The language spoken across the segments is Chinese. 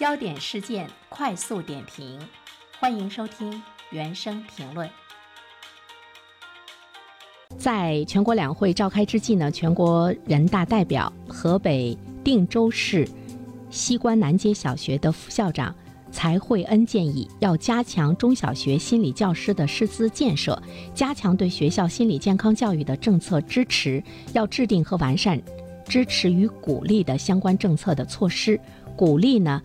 焦点事件快速点评，欢迎收听原声评论。在全国两会召开之际呢，全国人大代表、河北定州市西关南街小学的副校长柴慧恩建议，要加强中小学心理教师的师资建设，加强对学校心理健康教育的政策支持，要制定和完善支持与鼓励的相关政策的措施，鼓励呢。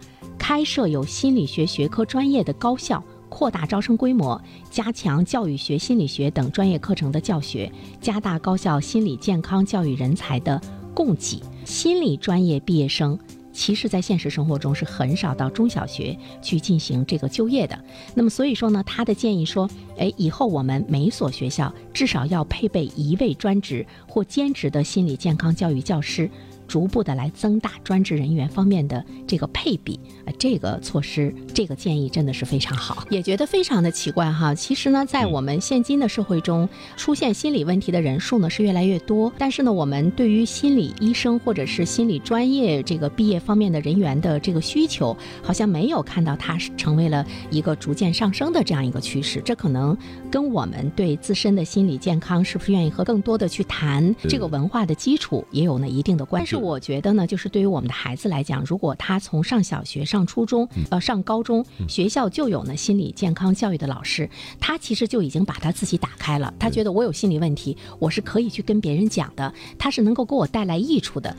开设有心理学学科专业的高校，扩大招生规模，加强教育学、心理学等专业课程的教学，加大高校心理健康教育人才的供给。心理专业毕业生，其实在现实生活中是很少到中小学去进行这个就业的。那么，所以说呢，他的建议说，哎，以后我们每所学校至少要配备一位专职或兼职的心理健康教育教师。逐步的来增大专职人员方面的这个配比，呃，这个措施，这个建议真的是非常好，也觉得非常的奇怪哈。其实呢，在我们现今的社会中，出现心理问题的人数呢是越来越多，但是呢，我们对于心理医生或者是心理专业这个毕业方面的人员的这个需求，好像没有看到它是成为了一个逐渐上升的这样一个趋势。这可能跟我们对自身的心理健康是不是愿意和更多的去谈这个文化的基础也有呢一定的关系。我觉得呢，就是对于我们的孩子来讲，如果他从上小学、上初中、呃上高中，学校就有呢心理健康教育的老师，他其实就已经把他自己打开了。他觉得我有心理问题，我是可以去跟别人讲的，他是能够给我带来益处的。